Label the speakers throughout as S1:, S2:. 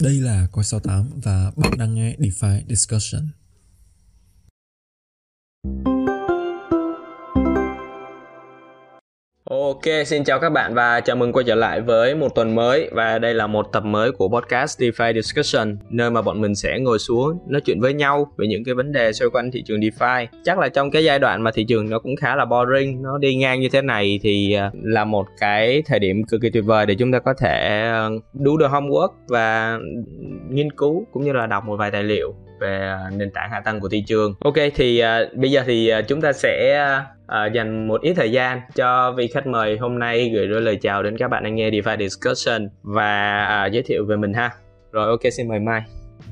S1: Đây là Coi 68 và bạn đang nghe DeFi Discussion.
S2: Ok, xin chào các bạn và chào mừng quay trở lại với một tuần mới và đây là một tập mới của podcast DeFi Discussion nơi mà bọn mình sẽ ngồi xuống nói chuyện với nhau về những cái vấn đề xoay quanh thị trường DeFi. Chắc là trong cái giai đoạn mà thị trường nó cũng khá là boring, nó đi ngang như thế này thì à, là một cái thời điểm cực kỳ tuyệt vời để chúng ta có thể à, do the homework và nghiên cứu cũng như là đọc một vài tài liệu về à, nền tảng hạ tầng của thị trường. Ok thì uh, bây giờ thì uh, chúng ta sẽ uh, dành một ít thời gian cho vị khách mời hôm nay gửi đôi lời chào đến các bạn đang nghe DeFi Discussion và uh, giới thiệu về mình ha. Rồi ok xin mời Mai.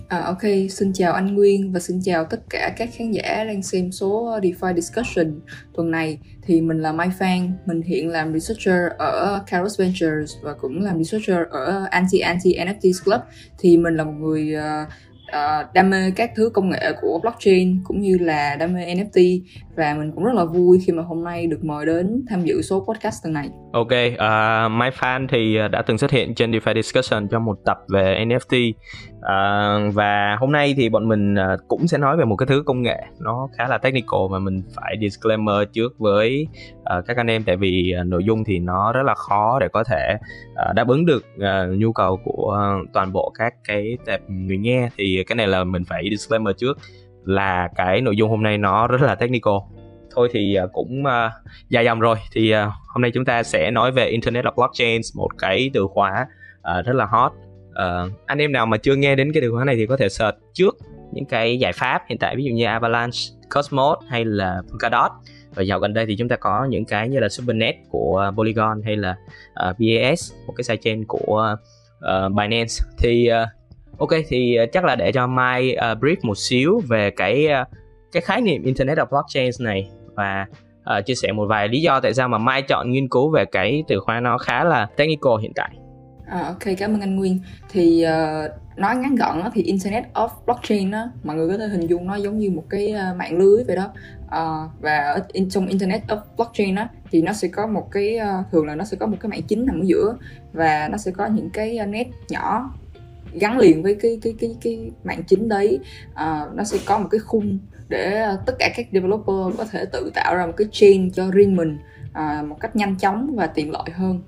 S3: À, ok, xin chào anh Nguyên và xin chào tất cả các khán giả đang xem số DeFi Discussion tuần này. Thì mình là Mai Phan, mình hiện làm researcher ở Caros Ventures và cũng làm researcher ở Anti Anti NFTs Club. Thì mình là một người uh, uh, đam mê các thứ công nghệ của blockchain cũng như là đam mê NFT và mình cũng rất là vui khi mà hôm nay được mời đến tham dự số podcast lần này.
S2: Ok, uh, My Fan thì à, đã từng xuất hiện trên DeFi Discussion trong một tập về NFT uh, à, và hôm nay thì bọn mình cũng sẽ nói về một cái thứ công nghệ. Nó khá là technical mà mình phải disclaimer trước với uh, các anh em. Tại vì uh, nội dung thì nó rất là khó để có thể uh, đáp ứng được uh, nhu cầu của uh, toàn bộ các cái tệp người nghe. Thì cái này là mình phải disclaimer trước là cái nội dung hôm nay nó rất là technical. Thôi thì à, cũng uh, dài dòng rồi. Thì uh, hôm nay chúng ta sẽ nói về internet of blockchains một cái từ khóa uh, rất là hot. Uh, anh em nào mà chưa nghe đến cái từ khóa này thì có thể search trước những cái giải pháp hiện tại ví dụ như Avalanche, Cosmos hay là Polkadot. Và dạo gần đây thì chúng ta có những cái như là Supernet của Polygon hay là uh, BAS một cái sidechain của uh, Binance. Thì uh, ok thì ờ, chắc là để cho Mai uh, brief một xíu về cái uh, cái khái niệm Internet of Blockchain này và uh, chia sẻ một vài lý do tại sao mà Mai chọn nghiên cứu về cái từ khóa nó khá là technical hiện tại.
S3: À, ok cảm ơn anh Nguyên thì uh, nói ngắn gọn đó, thì Internet of Blockchain đó mọi người có thể hình dung nó giống như một cái uh, mạng lưới vậy đó uh, và ở in, trong Internet of Blockchain đó thì nó sẽ có một cái uh, thường là nó sẽ có một cái mạng chính nằm ở giữa và nó sẽ có những cái uh, net nhỏ gắn liền với cái cái cái cái mạng chính đấy. Uh, nó sẽ có một cái khung để ờ, tất cả các developer có thể tự tạo ra một cái chain cho riêng mình uh, một cách nhanh chóng và tiện lợi hơn.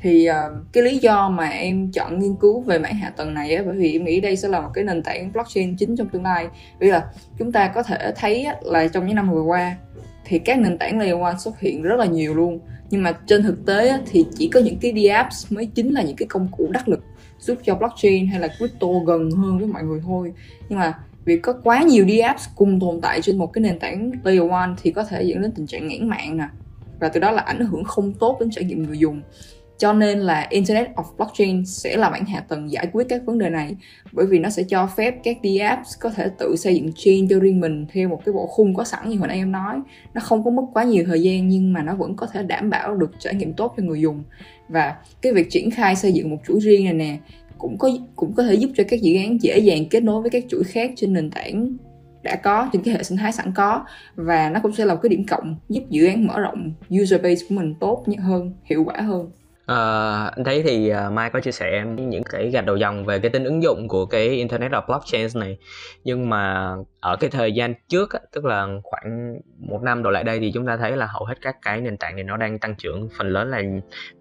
S3: Thì uh, cái lý do mà em chọn nghiên cứu về mảng hạ tầng này á bởi vì em nghĩ đây sẽ là một cái nền tảng blockchain chính trong tương lai. Vì là chúng ta có thể thấy là trong những năm vừa qua thì các nền tảng layer one xuất hiện rất là nhiều luôn. Nhưng mà trên thực tế thì chỉ có những cái dApps mới chính là những cái công cụ đắc lực giúp cho blockchain hay là crypto gần hơn với mọi người thôi. Nhưng mà việc có quá nhiều dApps cùng tồn tại trên một cái nền tảng layer one thì có thể dẫn đến tình trạng nghẽn mạng nè. Và từ đó là ảnh hưởng không tốt đến trải nghiệm người dùng cho nên là Internet of Blockchain sẽ là mảng hạ tầng giải quyết các vấn đề này, bởi vì nó sẽ cho phép các dApps có thể tự xây dựng chain cho riêng mình theo một cái bộ khung có sẵn như hồi nãy em nói. Nó không có mất quá nhiều thời gian, nhưng mà nó vẫn có thể đảm bảo được trải nghiệm tốt cho người dùng. Và cái việc triển khai xây dựng một chuỗi riêng này nè, cũng có cũng có thể giúp cho các dự án dễ dàng kết nối với các chuỗi khác trên nền tảng đã có trên cái hệ sinh thái sẵn có. Và nó cũng sẽ là một cái điểm cộng giúp dự án mở rộng user base của mình tốt hơn, hiệu quả hơn.
S2: À, anh thấy thì uh, Mai có chia sẻ em những cái gạch đầu dòng về cái tính ứng dụng của cái Internet of Blockchain này. Nhưng mà ở cái thời gian trước tức là khoảng một năm đổ lại đây thì chúng ta thấy là hầu hết các cái nền tảng này nó đang tăng trưởng phần lớn là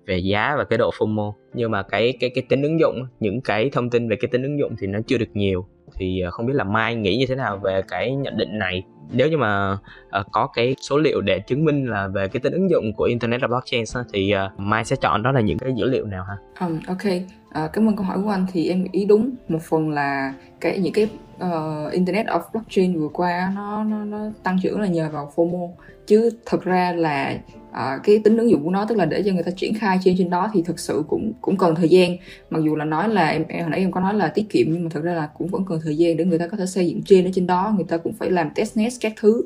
S2: về giá và cái độ FOMO. Nhưng mà cái cái cái tính ứng dụng những cái thông tin về cái tính ứng dụng thì nó chưa được nhiều thì ờ, không biết là Mai nghĩ như thế nào về cái nhận định này? Nếu như mà uh, có cái số liệu để chứng minh là về cái tính ứng dụng của Internet và Blockchain thì uh, Mai sẽ chọn đó là những cái dữ liệu nào ha?
S3: Um, ok, uh, cảm ơn câu hỏi của anh. Thì em ý đúng một phần là cái những cái uh, Internet of Blockchain vừa qua nó nó, nó tăng trưởng là nhờ vào FOMO. Chứ thực ra là uh, cái tính ứng dụng của nó tức là để cho người ta triển khai trên trên đó thì thực sự cũng cũng cần thời gian. Mặc dù là nói là em, em hồi nãy em có nói là tiết kiệm nhưng mà thực ra là cũng vẫn cần thời gian để người ta có thể xây dựng trên ở trên đó. Người ta cũng phải làm test net các thứ.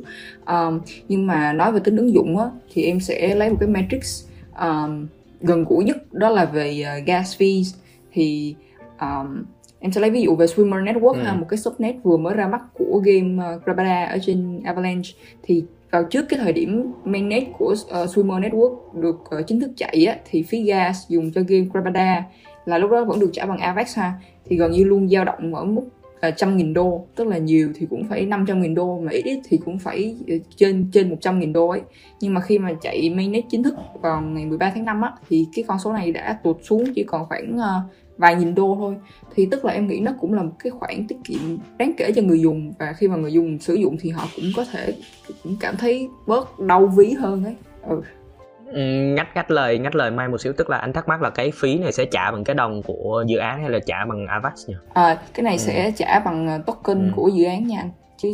S3: Um, nhưng mà nói về tính ứng dụng á thì em sẽ lấy một cái matrix um, gần gũi nhất đó là về uh, gas fees. Thì um, em sẽ lấy ví dụ về Swimmer Network ừ. ha một cái subnet vừa mới ra mắt của game uh, Grabada ở trên Avalanche. Thì vào trước cái thời điểm mainnet của uh, Swimmer Network được uh, chính thức chạy á, thì phí gas dùng cho game Grabada là lúc đó vẫn được trả bằng Avex ha. Thì gần như luôn dao động ở mức trăm nghìn đô tức là nhiều thì cũng phải 500 nghìn đô mà ít ít thì cũng phải trên trên 100 nghìn đô ấy. Nhưng mà khi mà chạy mainnet chính thức vào ngày 13 tháng 5 á thì cái con số này đã tụt xuống chỉ còn khoảng vài nghìn đô thôi thì tức là em nghĩ nó cũng là một cái khoản tiết kiệm đáng kể cho người dùng và khi mà người dùng sử dụng thì họ cũng có thể cũng cảm thấy bớt đau ví hơn ấy ừ.
S2: Ừ, ngắt ngắt lời ngắt lời mai một xíu tức là anh thắc mắc là cái phí này sẽ trả bằng cái đồng của dự án hay là trả bằng Avax nhỉ?
S3: À, cái này ừ. sẽ trả bằng ờ, token ừ. của dự án nha anh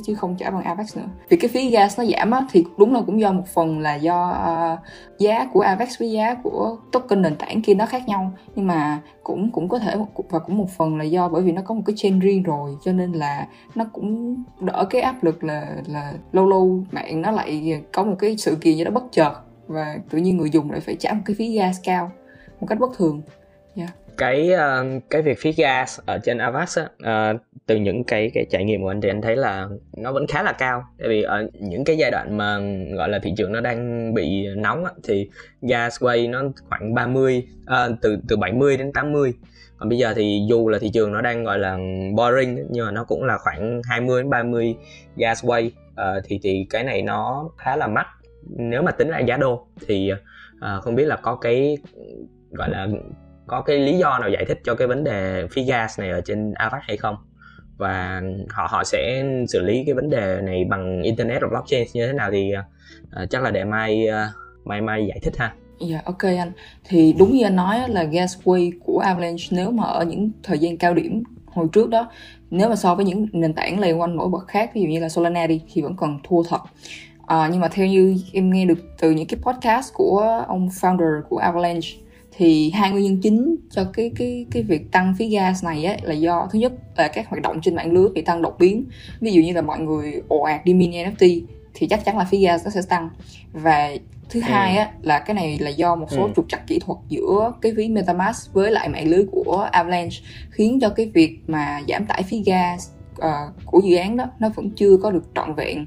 S3: chứ chứ không trả bằng Avax nữa. Vì cái phí gas nó giảm á, thì đúng là cũng do một phần là do uh, giá của Avax với giá của token nền tảng kia nó khác nhau nhưng mà cũng cũng có thể và cũng một phần là do bởi vì nó có một cái chain riêng rồi cho nên là nó cũng đỡ cái áp lực là là lâu lâu mạng nó lại có một cái sự kiện gì đó bất chợt và tự nhiên người dùng lại phải trả một cái phí gas cao một cách bất thường
S2: yeah. cái uh, cái việc phí gas ở trên Avax á, uh, từ những cái cái trải nghiệm của anh thì anh thấy là nó vẫn khá là cao. Tại vì ở những cái giai đoạn mà gọi là thị trường nó đang bị nóng á, thì gas quay nó khoảng 30 à, từ từ 70 đến 80 còn bây giờ thì dù là thị trường nó đang gọi là boring nhưng mà nó cũng là khoảng 20 đến 30 gas way à, ờ, thì thì cái này nó khá là mắc. Nếu mà tính lại giá đô thì à, không biết là có cái gọi là có cái lý do nào giải thích cho cái vấn đề phí gas này ở trên Avax hay không? Và họ họ sẽ xử lý cái vấn đề này bằng internet và blockchain như thế nào thì uh, chắc là để mai uh, mai mai giải thích ha.
S3: Dạ yeah, ok anh. Thì đúng như anh nói là Gasway của Avalanche nếu mà ở những thời gian cao điểm hồi trước đó nếu mà so với những nền tảng liên quanh nổi bật khác ví dụ như là Solana đi thì vẫn còn thua thật à, nhưng mà theo như em nghe được từ những cái podcast của ông founder của Avalanche thì hai nguyên nhân chính cho cái cái cái việc tăng phí gas này á, là do thứ nhất là các hoạt động trên mạng lưới bị tăng đột biến ví dụ như là mọi người ồ ạt đi mini NFT thì chắc chắn là phí gas nó sẽ tăng và thứ ừ. hai á là cái này là do một số ừ. trục trặc kỹ thuật giữa cái ví MetaMask với lại mạng lưới của Avalanche khiến cho cái việc mà giảm tải phí gas uh, của dự án đó nó vẫn chưa có được trọn vẹn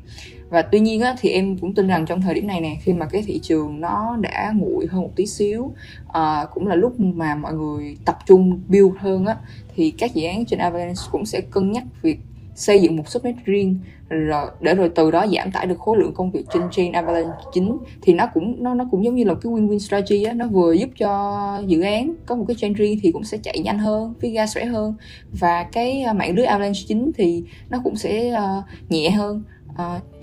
S3: và tuy nhiên á, thì em cũng tin rằng trong thời điểm này nè khi mà cái thị trường nó đã nguội hơn một tí xíu à, cũng là lúc mà mọi người tập trung build hơn á thì các dự án trên Avalanche cũng sẽ cân nhắc việc xây dựng một subnet riêng rồi để rồi từ đó giảm tải được khối lượng công việc trên chain Avalanche chính. Thì nó cũng nó nó cũng giống như là cái win-win strategy á nó vừa giúp cho dự án có một cái chain riêng thì cũng sẽ chạy nhanh hơn phí gas rẻ hơn. Và cái ờ, mạng lưới Avalanche chính thì nó cũng sẽ uh, nhẹ hơn. Uh,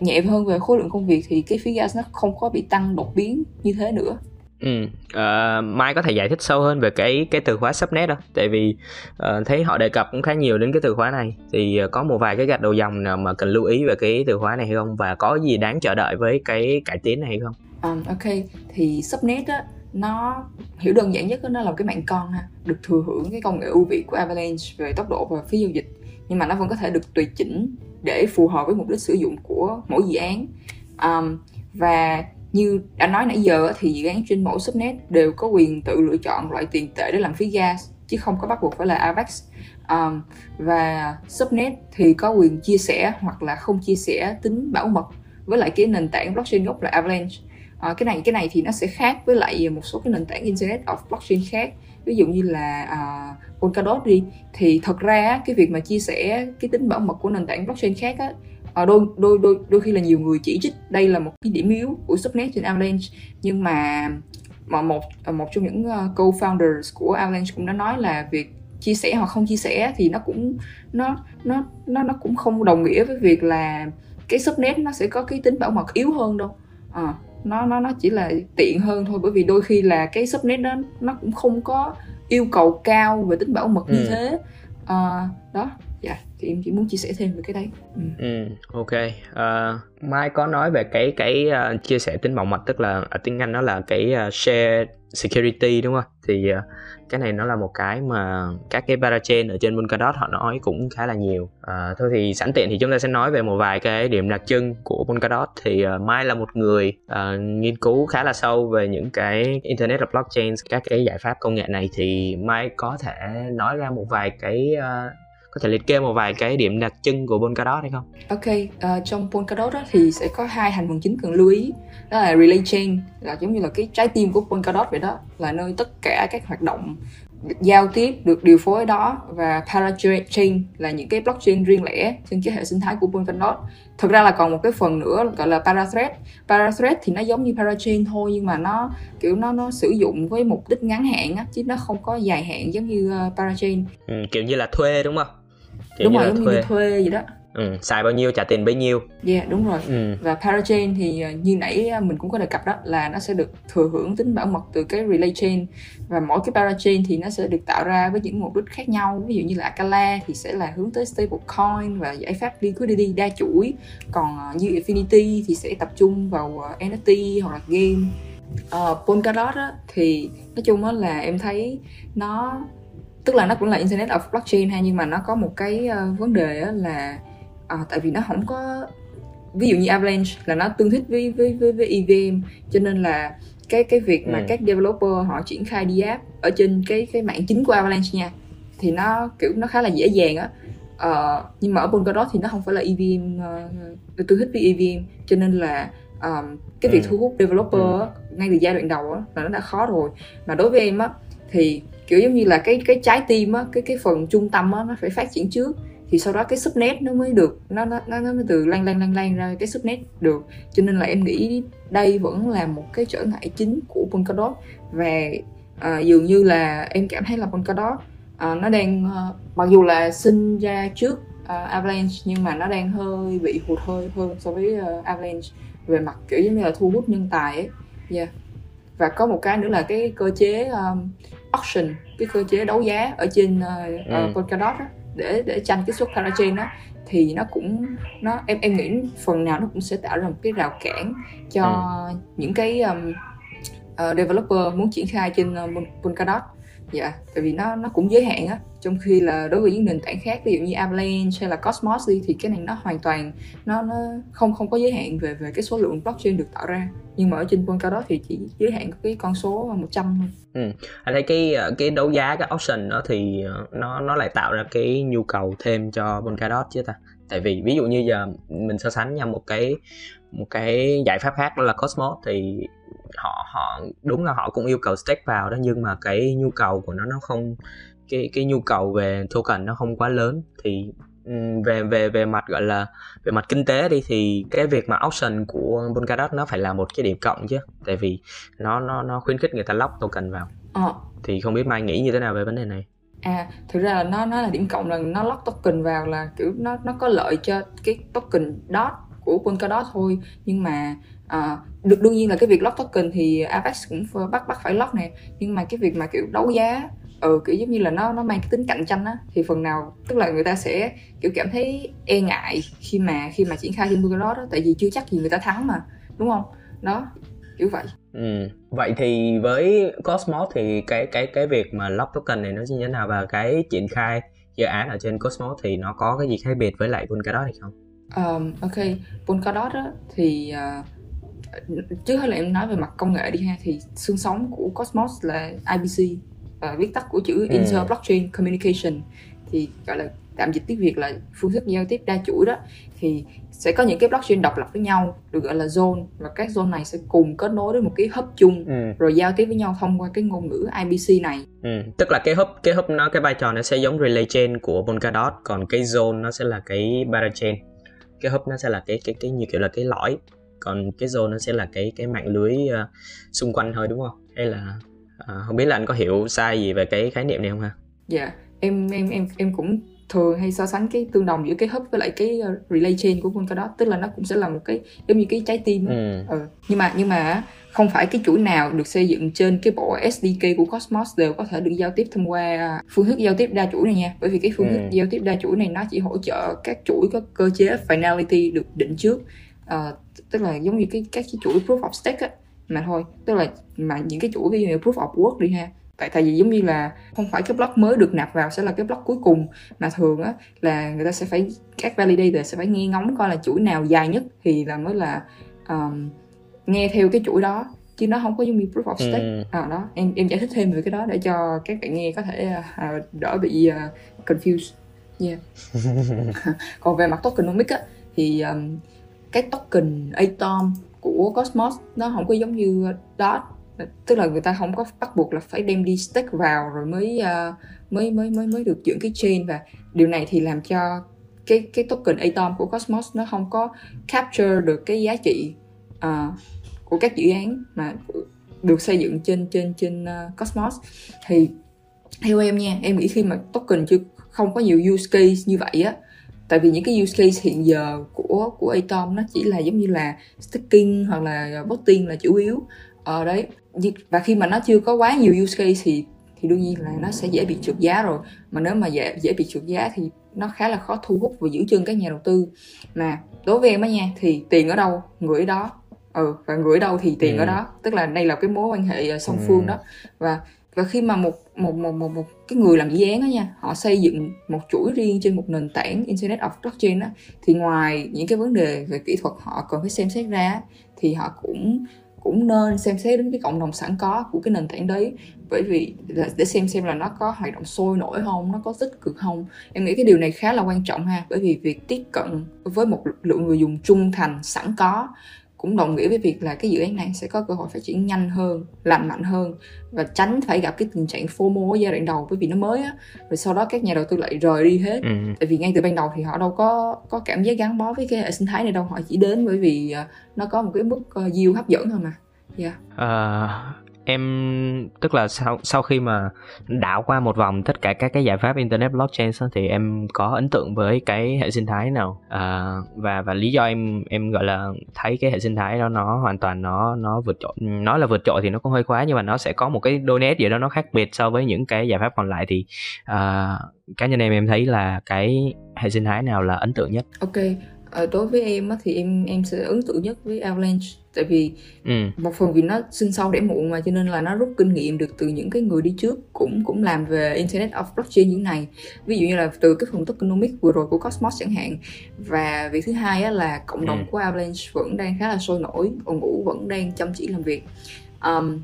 S3: nhẹ hơn về khối lượng công việc thì cái phí gas nó không có bị tăng đột biến như thế nữa.
S2: Ừ, uh, Mai có thể giải thích sâu hơn về cái cái từ khóa subnet đó. Tại vì uh, thấy họ đề cập cũng khá nhiều đến cái từ khóa này. Thì uh, có một vài cái gạch đầu dòng nào mà cần lưu ý về cái từ khóa này hay không? Và có gì đáng chờ đợi với cái cải tiến này hay không?
S3: Um, ok thì subnet á nó hiểu đơn giản nhất đó, nó là cái mạng con ha được thừa hưởng cái công nghệ ưu việt của Avalanche về tốc độ và phí giao dịch nhưng mà nó vẫn có thể được tùy chỉnh để phù hợp với mục đích sử dụng của mỗi dự án. Um, và như đã nói nãy giờ thì dự án trên mỗi subnet đều có quyền tự lựa chọn loại tiền tệ để làm phí gas chứ không có bắt buộc phải là AVAX um, và subnet thì có quyền chia sẻ hoặc là không chia sẻ tính bảo mật với lại cái nền tảng blockchain gốc là Avalanche. Uh, cái này cái này thì nó sẽ khác với lại một số cái nền tảng internet of blockchain khác ví dụ như là uh, Polkadot đi thì thật ra cái việc mà chia sẻ cái tính bảo mật của nền tảng blockchain khác á à, đôi đôi đôi đôi khi là nhiều người chỉ trích đây là một cái điểm yếu của subnet trên Avalanche. Nhưng mà mà một à, một trong những ờ, co-founders của Avalanche cũng đã nói là việc chia sẻ hoặc không chia sẻ thì nó cũng nó nó nó nó cũng không đồng nghĩa với việc là cái subnet nó sẽ có cái tính bảo mật yếu hơn đâu. À, nó nó nó chỉ là tiện hơn thôi bởi vì đôi khi là cái subnet đó nó cũng không có yêu cầu cao về tính bảo mật ừ. như thế à, đó dạ thì em chỉ muốn chia sẻ thêm về cái đấy.
S2: Ừ, ừ ok. Uh, mai có nói về cái cái uh, chia sẻ tính bảo mật tức là ở tiếng anh nó là cái uh, share security đúng không? Thì uh, cái này nó là một cái mà các cái parachain ở trên Polkadot họ nói cũng khá là nhiều. À, thôi thì sẵn tiện thì chúng ta sẽ nói về một vài cái điểm đặc trưng của Polkadot. Thì uh, Mai là một người uh, nghiên cứu khá là sâu về những cái Internet of Blockchain các cái giải pháp công nghệ này. Thì Mai có thể nói ra một vài cái uh, có thể liệt kê một vài cái điểm đặc trưng của Polkadot hay không?
S3: Ok, uh, trong Polkadot đó thì sẽ có hai thành phần chính cần lưu ý. Đó là relay chain là giống như là cái trái tim của Polkadot vậy đó là nơi tất cả các hoạt động giao tiếp được điều phối ở đó. Và parachain là những cái blockchain riêng lẻ trên cái hệ sinh thái của Polkadot. Thực ra là còn một cái phần nữa gọi là parathread. Parathread thì nó giống như parachain thôi nhưng mà nó kiểu nó nó sử dụng với mục đích ngắn hạn á chứ nó không có dài hạn giống như uh, parachain.
S2: Ừ, kiểu như là thuê đúng không
S3: kiểu đúng như rồi giống thuê. như thuê gì đó.
S2: Ừ, xài bao nhiêu trả tiền bấy nhiêu.
S3: Yeah đúng rồi. Ừ. và parachain thì ờ, như nãy ờ, mình cũng có đề cập đó là nó sẽ được thừa hưởng tính bảo mật từ cái relay chain. Và mỗi cái parachain thì nó sẽ được tạo ra với những mục đích khác nhau. Ví dụ như là Akala thì sẽ là hướng tới stablecoin và giải pháp liquidity đa chuỗi. Còn ờ, như Infinity thì sẽ tập trung vào NFT hoặc là game. Uh, Polkadot á, thì nói chung á là em thấy nó tức là nó cũng là internet of blockchain ha nhưng mà nó có một cái uh, vấn đề á là à, tại vì nó không có ví dụ như Avalanche là nó tương thích với với với, với EVM cho nên là cái cái việc mà ừ. các developer họ triển khai đi app ở trên cái cái mạng chính của Avalanche nha thì nó kiểu nó khá là dễ dàng á uh, nhưng mà ở Polkadot thì nó không phải là EVM uh, tương thích với EVM cho nên là um, cái việc ừ. thu hút developer ừ. ngay từ giai đoạn đầu á là nó đã khó rồi mà đối với em á thì kiểu giống như là cái cái trái tim á cái cái phần trung tâm á nó phải phát triển trước. Thì sau đó cái subnet nó mới được nó nó nó mới từ lan lan lan lan ra cái subnet được. Cho nên là em nghĩ đây vẫn là một cái trở ngại chính của Polkadot. Và à, dường như là em cảm thấy là Polkadot à, nó đang à, mặc dù là sinh ra trước à, Avalanche nhưng mà nó đang hơi bị hụt hơi hơn so với uh, Avalanche về mặt kiểu giống như là thu hút nhân tài ấy. Yeah. và có một cái nữa là cái cơ chế um, auction cái cơ chế đấu giá ở trên uh, ừ. Polkadot á để để tranh cái suất parachain đó thì nó cũng nó em em nghĩ phần nào nó cũng sẽ tạo ra một cái rào cản cho ừ. những cái um, uh, developer muốn triển khai trên uh, Polkadot dạ tại vì nó nó cũng giới hạn á trong khi là đối với những nền tảng khác, ví dụ như Avalanche hay là Cosmos đi, thì cái này nó hoàn toàn, nó nó không không có giới hạn về về cái số lượng blockchain được tạo ra nhưng mà ở trên Polkadot thì chỉ giới hạn cái con số 100 thôi.
S2: Ừ. Anh thấy cái ờ, cái đấu giá, cái option đó thì ờ, nó nó lại tạo ra cái nhu cầu thêm cho Polkadot chứ ta. Tại vì ví dụ như giờ mình so sánh nha một cái một cái giải pháp khác đó là Cosmos thì họ họ đúng là họ cũng yêu cầu stake vào đó nhưng mà cái nhu cầu của nó nó không cái cái nhu cầu về token nó không quá lớn. Thì về về về mặt gọi là về mặt kinh tế đi thì cái việc mà auction của Polkadot nó phải là một cái điểm cộng chứ. Tại vì nó nó nó khuyến khích người ta lock token vào. Ờ. thì không biết mai nghĩ như thế nào về vấn đề này
S3: à thực ra là nó nó là điểm cộng là nó lock token vào là kiểu nó nó có lợi cho cái token dot của Polkadot thôi. Nhưng mà à, được đương nhiên là cái việc lock token thì Apex cũng bắt bắt phải lock nè. Nhưng mà cái việc mà kiểu đấu giá ừ kiểu giống như là nó nó mang cái tính cạnh tranh á thì phần nào tức là người ta sẽ kiểu cảm thấy e ngại khi mà khi mà triển khai trên Polkadot đó tại vì chưa chắc gì người ta thắng mà đúng không? Đó kiểu vậy
S2: ừ. vậy thì với Cosmos thì cái cái cái việc mà lock token này nó như thế nào và cái triển khai dự án ở trên Cosmos thì nó có cái gì khác biệt với lại Polkadot hay không?
S3: Um, ok, Polkadot đó thì uh, trước hết là em nói về mặt công nghệ đi ha thì xương sống của Cosmos là IBC uh, viết tắt của chữ ừ. Inter Blockchain Communication thì gọi là tạm dịch tiếng Việt là phương thức giao tiếp đa chuỗi đó thì sẽ có những cái blockchain độc lập với nhau được gọi là zone và các zone này sẽ cùng kết nối với một cái hub chung ừ. rồi giao tiếp với nhau thông qua cái ngôn ngữ IBC này.
S2: Ừ. Tức là cái hub cái hub nó cái vai trò nó sẽ giống relay chain của Polkadot còn cái zone nó sẽ là cái parachain. Cái hub nó sẽ là cái cái cái như kiểu là cái lõi còn cái zone nó sẽ là cái cái mạng lưới uh, xung quanh thôi đúng không? Hay là À, không biết là anh có hiểu sai gì về cái khái niệm này không ha?
S3: Dạ, yeah. em em em em cũng thường hay so sánh cái tương đồng giữa cái hub với lại cái ờ, relay chain của Polkadot tức là nó cũng sẽ là một cái giống như cái trái tim ừ. ừ. nhưng mà nhưng mà không phải cái chuỗi nào được xây dựng trên cái bộ SDK của Cosmos đều có thể được giao tiếp thông qua phương thức giao tiếp đa chuỗi này nha bởi vì cái phương ừ. thức giao tiếp đa chuỗi này nó chỉ hỗ trợ các chuỗi có cơ chế finality được định trước à, tức là giống như cái các cái chuỗi proof of stake á mà thôi tức là mà những cái chuỗi ví dụ như proof of work đi ha tại tại vì giống như là không phải cái block mới được nạp vào sẽ là cái block cuối cùng mà thường á là người ta sẽ phải các validator sẽ phải nghe ngóng coi là chuỗi nào dài nhất thì là mới là um, nghe theo cái chuỗi đó chứ nó không có giống như proof of stake ừ. à, đó em em giải thích thêm về cái đó để cho các bạn nghe có thể uh, đỡ bị uh, confused yeah. còn về mặt tokenomics á thì um, cái token atom của Cosmos nó không có giống như DOT tức là người ta không có bắt buộc là phải đem đi stake vào rồi mới uh, mới mới mới mới được chuyển cái chain. Và điều này thì làm cho cái cái token Atom của Cosmos nó không có capture được cái giá trị uh, của các dự án mà được xây dựng trên trên trên uh, Cosmos. Thì theo em nha em nghĩ khi mà token chưa không có nhiều use case như vậy á tại vì những cái use case hiện giờ của của Atom nó chỉ là giống như là staking hoặc là voting là chủ yếu. Ở ờ, đấy và khi mà nó chưa có quá nhiều use case thì thì đương nhiên là nó sẽ dễ bị trượt giá rồi. Mà nếu mà dễ dễ bị trượt giá thì nó khá là khó thu hút và giữ chân các nhà đầu tư. Mà đối với em á nha thì tiền ở đâu người ở đó. Ừ và người ở đâu thì tiền ừ. ở đó. Tức là đây là cái mối quan hệ ờ, song phương ừ. đó. Và và khi mà một một một một một cái người làm dự án đó nha họ xây dựng một chuỗi riêng trên một nền tảng internet of blockchain đó thì ngoài những cái vấn đề về kỹ thuật họ cần phải xem xét ra thì họ cũng cũng nên xem xét đến cái cộng đồng sẵn có của cái nền tảng đấy. Bởi vì để xem xem là nó có hoạt động sôi nổi không, nó có tích cực không. Em nghĩ cái điều này khá là quan trọng ha, bởi vì việc tiếp cận với một lượng người dùng trung thành, sẵn có cũng đồng nghĩa với việc là cái dự án này sẽ có cơ hội phát triển nhanh hơn lành mạnh hơn và tránh phải gặp cái tình trạng FOMO ở giai đoạn đầu bởi vì nó mới á rồi sau đó các nhà đầu tư lại rời đi hết ừ. tại vì ngay từ ban đầu thì họ đâu có có cảm giác gắn bó với cái hệ sinh thái này đâu họ chỉ đến bởi vì uh, nó có một cái mức uh, yield hấp dẫn thôi mà yeah.
S2: uh, em tức là sau sau khi mà đảo qua một vòng tất cả các cái giải pháp internet blockchain thì em có ấn tượng với cái hệ sinh thái nào? À, và và lý do em em gọi là thấy cái hệ sinh thái đó nó hoàn toàn nó nó vượt trội nó là vượt trội thì nó cũng hơi quá nhưng mà nó sẽ có một cái đôi nét gì đó nó khác biệt so với những cái giải pháp còn lại thì à, cá nhân em em thấy là cái hệ sinh thái nào là ấn tượng nhất?
S3: Ok à, đối với em thì em em sẽ ấn tượng nhất với Avalanche tại vì ừ. một phần vì nó sinh sau để muộn mà cho nên là nó rút kinh nghiệm được từ những cái người đi trước cũng cũng làm về internet of blockchain như này ví dụ như là từ cái phần tokenomics vừa rồi của Cosmos chẳng hạn và việc thứ hai á, là cộng đồng ừ. của Avalanche vẫn đang khá là sôi nổi đội ngũ vẫn đang chăm chỉ làm việc um,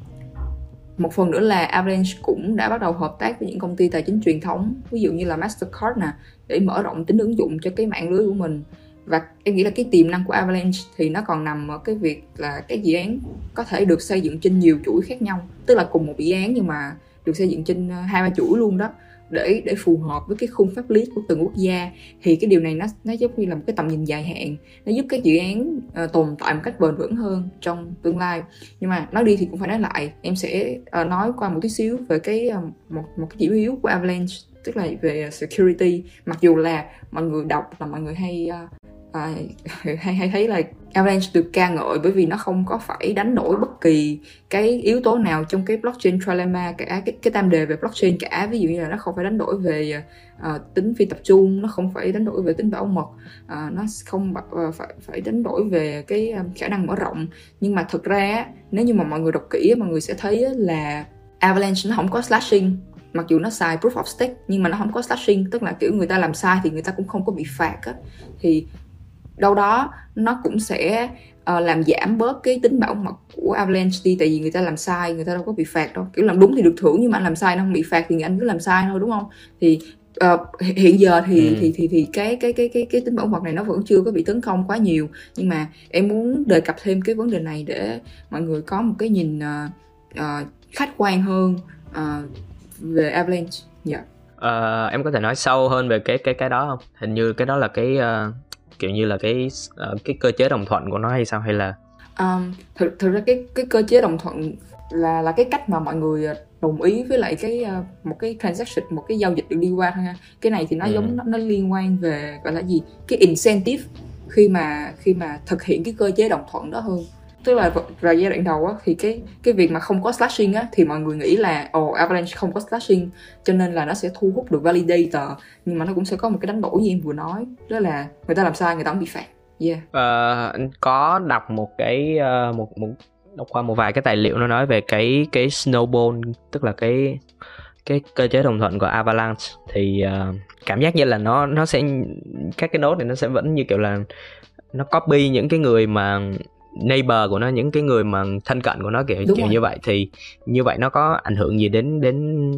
S3: một phần nữa là Avalanche cũng đã bắt đầu hợp tác với những công ty tài chính truyền thống ví dụ như là Mastercard nè để mở rộng tính ứng dụng cho cái mạng lưới của mình và em nghĩ là cái tiềm năng của Avalanche thì nó còn nằm ở cái việc là cái dự án có thể được xây dựng trên nhiều chuỗi khác nhau. Tức là cùng một dự án nhưng mà được xây dựng trên ờ, hai ba chuỗi luôn đó. Để để phù hợp với cái khung pháp lý của từng quốc gia. Thì cái điều này nó nó giống như là một cái tầm nhìn dài hạn. Nó giúp các dự án uh, tồn tại một cách bền vững hơn trong tương lai. Nhưng mà nói đi thì cũng phải nói lại. Em sẽ uh, nói qua một tí xíu về cái uh, một một cái chỉ yếu của Avalanche tức là về à, security. Mặc dù là mọi người đọc là mọi người hay uh, à, à hay hay thấy là Avalanche được ca ngợi bởi vì nó không có phải đánh đổi bất kỳ cái yếu tố nào trong cái blockchain trilemma cả cái, cái tam đề về blockchain cả. Ví dụ như là nó không phải đánh đổi về uh, tính phi tập trung nó không phải đánh đổi về tính bảo mật uh, nó không uh, phải phải đánh đổi về cái um, khả năng mở rộng. Nhưng mà thực ra nếu như mà mọi người đọc kỹ mọi người sẽ thấy là Avalanche nó không có slashing mặc dù nó xài proof of stake nhưng mà nó không có slashing tức là kiểu người ta làm sai thì người ta cũng không có bị phạt á. Thì đâu đó nó cũng sẽ uh, làm giảm bớt cái tính bảo mật của Avalanche đi tại vì người ta làm sai người ta đâu có bị phạt đâu. Kiểu làm đúng thì được thưởng nhưng mà anh làm sai nó không bị phạt thì anh cứ làm sai thôi đúng không? Thì uh, hiện giờ thì, ừ. thì thì thì cái cái cái cái cái tính bảo mật này nó vẫn chưa có bị tấn công quá nhiều. Nhưng mà em muốn đề cập thêm cái vấn đề này để mọi người có một cái nhìn uh, uh, khách quan hơn uh, về Avalanche dạ yeah.
S2: Uh, em có thể nói sâu hơn về cái cái cái đó không? Hình như cái đó là cái uh, kiểu như là cái uh, cái cơ chế đồng thuận của nó hay sao hay là
S3: um, thực thực ra cái cái cơ chế đồng thuận là là cái cách mà mọi người ờ, đồng ý với lại cái một cái transaction một cái giao dịch được đi qua thôi ha cái này thì nó ừ. giống nó, nó liên quan về gọi là gì cái incentive khi mà khi mà thực hiện cái cơ chế đồng thuận đó hơn tức là vào giai đoạn đầu á thì cái cái việc mà không có slashing á thì mọi người nghĩ là ồ oh, Avalanche không có slashing cho nên là nó sẽ thu hút được validator nhưng mà nó cũng sẽ có một cái đánh đổi như em vừa nói đó là người ta làm sai người ta cũng bị phạt. Yeah.
S2: Uh, anh có đọc một cái uh, một một đọc qua một vài cái tài liệu nó nói về cái cái snowball tức là cái cái cơ chế đồng thuận của Avalanche. Thì uh, cảm giác như là nó nó sẽ các cái nốt này nó sẽ vẫn như kiểu là nó copy những cái người mà neighbor của nó những cái người mà thân cận của nó kiểu Đúng kiểu rồi. như vậy thì như vậy nó có ảnh hưởng gì đến đến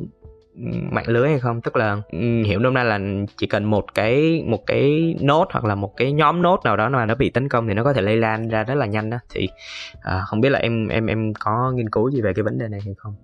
S2: mạng lưới hay không? Tức là hiểu nôm na là chỉ cần một cái một cái nốt hoặc là một cái nhóm nốt nào đó mà nó bị tấn công thì nó có thể lây lan ra rất là nhanh đó. Thì à, không biết là em em em có nghiên cứu gì về cái vấn đề này hay không?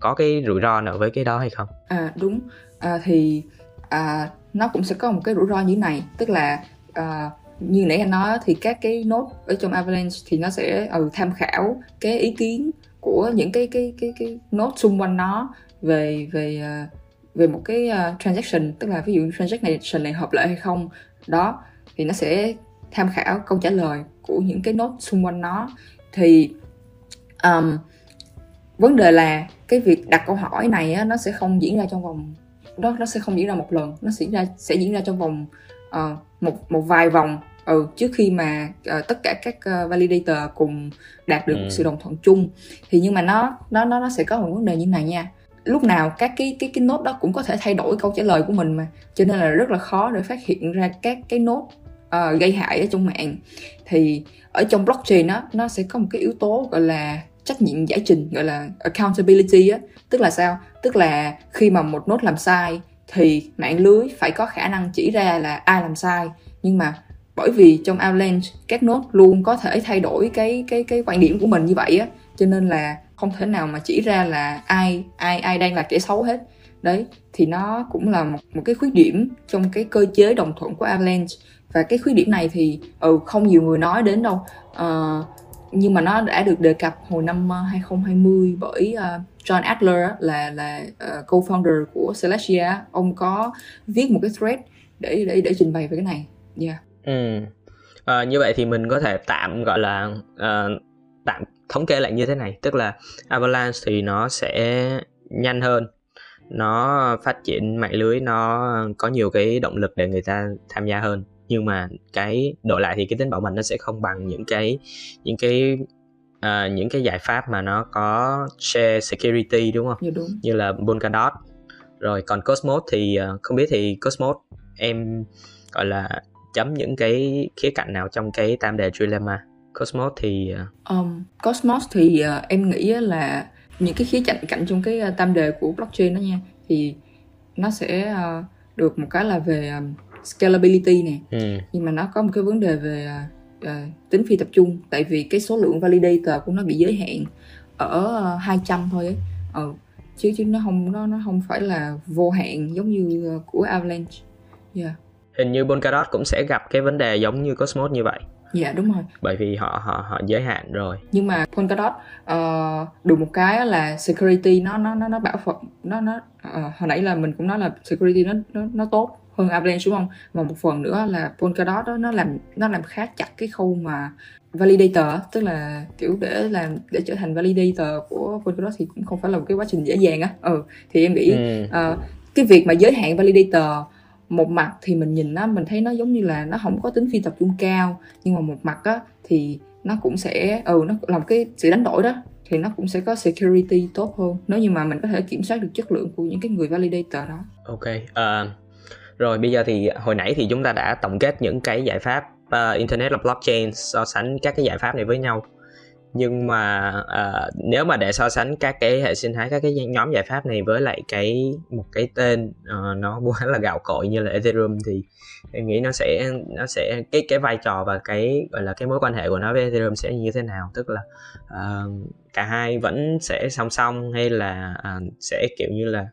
S2: Có cái rủi ro nào với cái đó hay không?
S3: À đúng. À, thì à, nó cũng sẽ có một cái rủi ro như này. Tức là à, như nãy anh nói thì các cái nốt ở trong Avalanche thì nó sẽ ừ, tham khảo cái ý kiến của những cái cái cái cái nốt xung quanh nó về về ờ, về một cái uh, transaction tức là ví dụ transaction này hợp lệ hay không. Đó thì nó sẽ tham khảo câu trả lời của những cái nốt xung quanh nó. Thì um, vấn đề là cái việc đặt câu hỏi này á, nó sẽ không diễn ra trong vòng đó nó sẽ không diễn ra một lần nó sẽ diễn ra sẽ diễn ra trong vòng uh, một một vài vòng ừ, trước khi mà uh, tất cả các uh, validator cùng đạt được ừ. sự đồng thuận chung. Thì nhưng mà nó nó nó nó sẽ có một vấn đề như này nha. Lúc nào các cái cái cái nốt đó cũng có thể thay đổi câu trả lời của mình mà. Cho nên là rất là khó để phát hiện ra các cái nốt uh, gây hại ở trong mạng. Thì ở trong blockchain đó nó sẽ có một cái yếu tố gọi là trách nhiệm giải trình gọi là accountability á. Tức là sao? Tức là khi mà một nốt làm sai thì mạng lưới phải có khả năng chỉ ra là ai làm sai. Nhưng mà bởi vì trong Avalanche các nốt luôn có thể thay đổi cái cái cái quan điểm của mình như vậy á cho nên là không thể nào mà chỉ ra là ai ai ai đang là kẻ xấu hết. Đấy thì nó cũng là một một cái khuyết điểm trong cái cơ chế đồng thuận của Avalanche và cái khuyết điểm này thì ừ không nhiều người nói đến đâu. Uh, nhưng mà nó đã được đề cập hồi năm ờ, 2020 bởi uh, John Adler là là uh, co-founder của Celestia ông có viết một cái thread để để để trình bày về cái này. Yeah.
S2: Ừ. À, như vậy thì mình có thể tạm gọi là uh, tạm thống kê lại như thế này. Tức là Avalanche thì nó sẽ nhanh hơn. Nó phát triển mạng lưới nó có nhiều cái động lực để người ta tham gia hơn. Nhưng mà cái đổi lại thì cái tính bảo mật nó sẽ không bằng những cái những cái uh, những cái giải pháp mà nó có share security đúng không?
S3: Dạ đúng.
S2: Như là Polkadot. Rồi còn Cosmos thì uh, không biết thì Cosmos em gọi là chấm những cái khía cạnh nào trong cái tam đề trilemma? Cosmos thì
S3: um, Cosmos thì uh, em nghĩ là những cái khía cạnh cạnh trong cái tam đề của blockchain đó nha thì nó sẽ uh, được một cái là về um, scalability nè ừ. nhưng mà nó có một cái vấn đề về uh, tính phi tập trung. Tại vì cái số lượng validator của nó bị giới hạn ở uh, 200 thôi ấy. Ừ. chứ chứ nó không nó nó không phải là vô hạn giống như uh, của Avalanche. Yeah.
S2: hình như Polkadot cũng sẽ gặp cái vấn đề giống như Cosmos như vậy.
S3: Dạ đúng rồi.
S2: Bởi vì họ họ họ giới hạn rồi.
S3: Nhưng mà Polkadot uh, được một cái là security nó nó nó nó bảo phật nó nó uh, hồi nãy là mình cũng nói là security nó nó nó tốt hơn Avalanche đúng không? Và một phần nữa là Polkadot đó nó làm nó làm khác chặt cái khâu mà validator tức là kiểu để làm để trở thành validator của Polkadot thì cũng không phải là một cái quá trình dễ dàng á. Ừ thì em nghĩ ừ. uh, cái việc mà giới hạn validator một mặt thì mình nhìn nó mình thấy nó giống như là nó không có tính phi tập trung cao nhưng mà một mặt á thì nó cũng sẽ ừ nó làm cái sự đánh đổi đó thì nó cũng sẽ có security tốt hơn. Nếu như mà mình có thể kiểm soát được chất lượng của những cái người validator đó.
S2: Ok uh, rồi bây giờ thì hồi nãy thì chúng ta đã tổng kết những cái giải pháp uh, internet of blockchain so sánh các cái giải pháp này với nhau. Nhưng mà uh, nếu mà để so sánh các cái hệ sinh thái các cái nhóm giải pháp này với lại cái một cái tên uh, nó quá là gạo cội như là Ethereum thì em nghĩ nó sẽ nó sẽ cái cái vai trò và cái gọi là cái mối quan hệ của nó với Ethereum sẽ như thế nào? Tức là uh, cả hai vẫn sẽ song song hay là uh, sẽ kiểu như là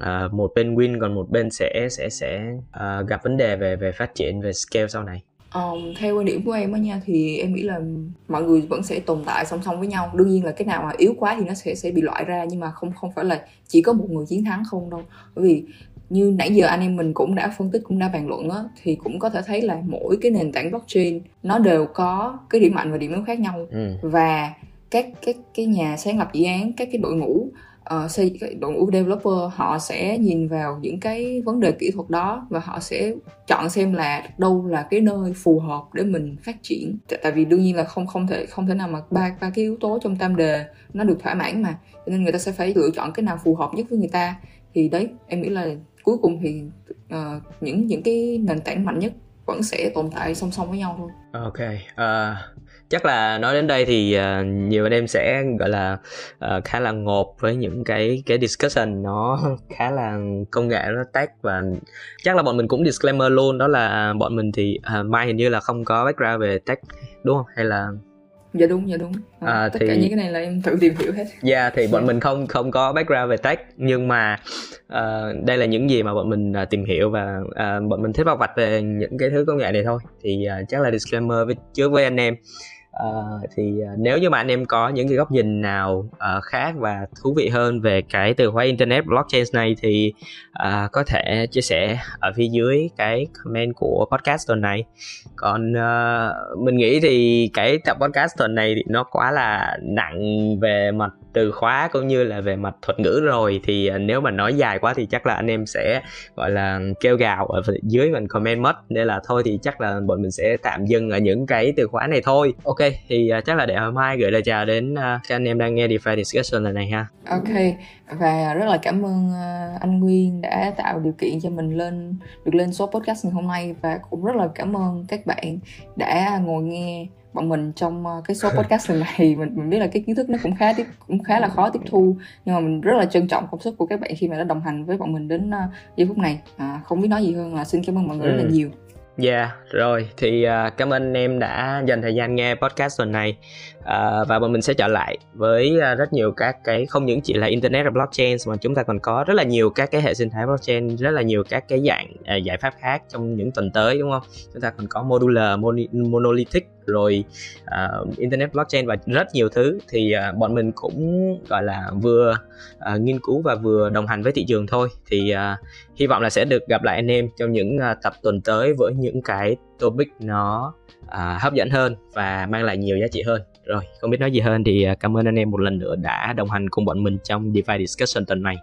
S2: uh, một bên win còn một bên sẽ sẽ sẽ uh, gặp vấn đề về về phát triển về scale sau này.
S3: Um, theo quan điểm của em á nha thì em nghĩ là mọi người vẫn sẽ tồn tại song song với nhau. Đương nhiên là cái nào mà yếu quá thì nó sẽ sẽ bị loại ra nhưng mà không không phải là chỉ có một người chiến thắng không đâu. Bởi vì như nãy giờ anh em mình cũng đã phân tích cũng đã bàn luận á thì cũng có thể thấy là mỗi cái nền tảng blockchain nó đều có cái điểm mạnh và điểm yếu khác nhau. Ừ. và các các cái nhà sáng lập dự án các cái đội ngũ uh, xây đội ngũ developer họ sẽ nhìn vào những cái vấn đề kỹ thuật đó và họ sẽ chọn xem là đâu là cái nơi phù hợp để mình phát triển. Tại vì đương nhiên là không không thể không thể nào mà ba ba cái yếu tố trong tam đề nó được thỏa mãn mà. Cho nên người ta sẽ phải lựa chọn cái nào phù hợp nhất với người ta. Thì đấy em nghĩ là cuối cùng thì uh, những những cái nền tảng mạnh nhất vẫn sẽ tồn tại song song với nhau thôi.
S2: Ok uh, chắc là nói đến đây thì uh, nhiều anh em sẽ gọi là uh, khá là ngộp với những cái cái discussion. Nó khá là công nghệ nó tech và chắc là bọn mình cũng disclaimer luôn đó là bọn mình thì uh, mai hình như là không có background về tech đúng không? Hay là
S3: dạ đúng dạ đúng. À, à, tất thì... cả những cái này là em tự tìm hiểu hết.
S2: Dạ yeah, thì bọn mình không không có background về tech nhưng mà uh, đây là những gì mà bọn mình uh, tìm hiểu và uh, bọn mình thích bao vạch về những cái thứ công nghệ này thôi. Thì uh, chắc là disclaimer với trước với anh em Uh, thì uh, nếu như mà anh em có những cái góc nhìn nào uh, khác và thú vị hơn về cái từ khóa internet blockchain này thì uh, có thể chia sẻ ở phía dưới cái comment của podcast tuần này. Còn uh, mình nghĩ thì cái tập podcast tuần này thì nó quá là nặng về mặt từ khóa cũng như là về mặt thuật ngữ rồi. Thì nếu mà nói dài quá thì chắc là anh em sẽ gọi là kêu gào ở dưới mình comment mất. Nên là thôi thì chắc là bọn mình sẽ tạm dừng ở những cái từ khóa này thôi. Ok thì uh, chắc là để hôm mai gửi lời chào đến uh, các anh em đang nghe DeFi discussion lần này ha.
S3: Ok và rất là cảm ơn uh, anh Nguyên đã tạo điều kiện cho mình lên được lên số podcast ngày hôm nay. Và cũng rất là cảm ơn các bạn đã ngồi nghe bọn mình trong cái số podcast lần này. Mình mình biết là cái kiến thức nó cũng khá tiếp cũng khá là khó tiếp thu. Nhưng mà mình rất là trân trọng công sức của các bạn khi mà đã đồng hành với bọn mình đến uh, giây phút này. À, không biết nói gì hơn là xin cảm ơn mọi người ừ. rất là ừ. nhiều
S2: Dạ, yeah, rồi thì uh, cảm ơn anh em đã dành thời gian nghe podcast tuần này uh, và bọn mình sẽ trở lại với uh, rất nhiều các cái không những chỉ là internet và blockchain mà chúng ta còn có rất là nhiều các cái hệ sinh thái blockchain rất là nhiều các cái dạng uh, giải pháp khác trong những tuần tới đúng không? Chúng ta còn có modular, mon- monolithic rồi uh, internet blockchain và rất nhiều thứ. Thì uh, bọn mình cũng gọi là vừa uh, nghiên cứu và vừa đồng hành với thị trường thôi. Thì uh, hy vọng là sẽ được gặp lại anh em trong những uh, tập tuần tới với những cái topic nó uh, hấp dẫn hơn và mang lại nhiều giá trị hơn. Rồi không biết nói gì hơn thì cảm ơn anh em một lần nữa đã đồng hành cùng bọn mình trong DeFi Discussion tuần này.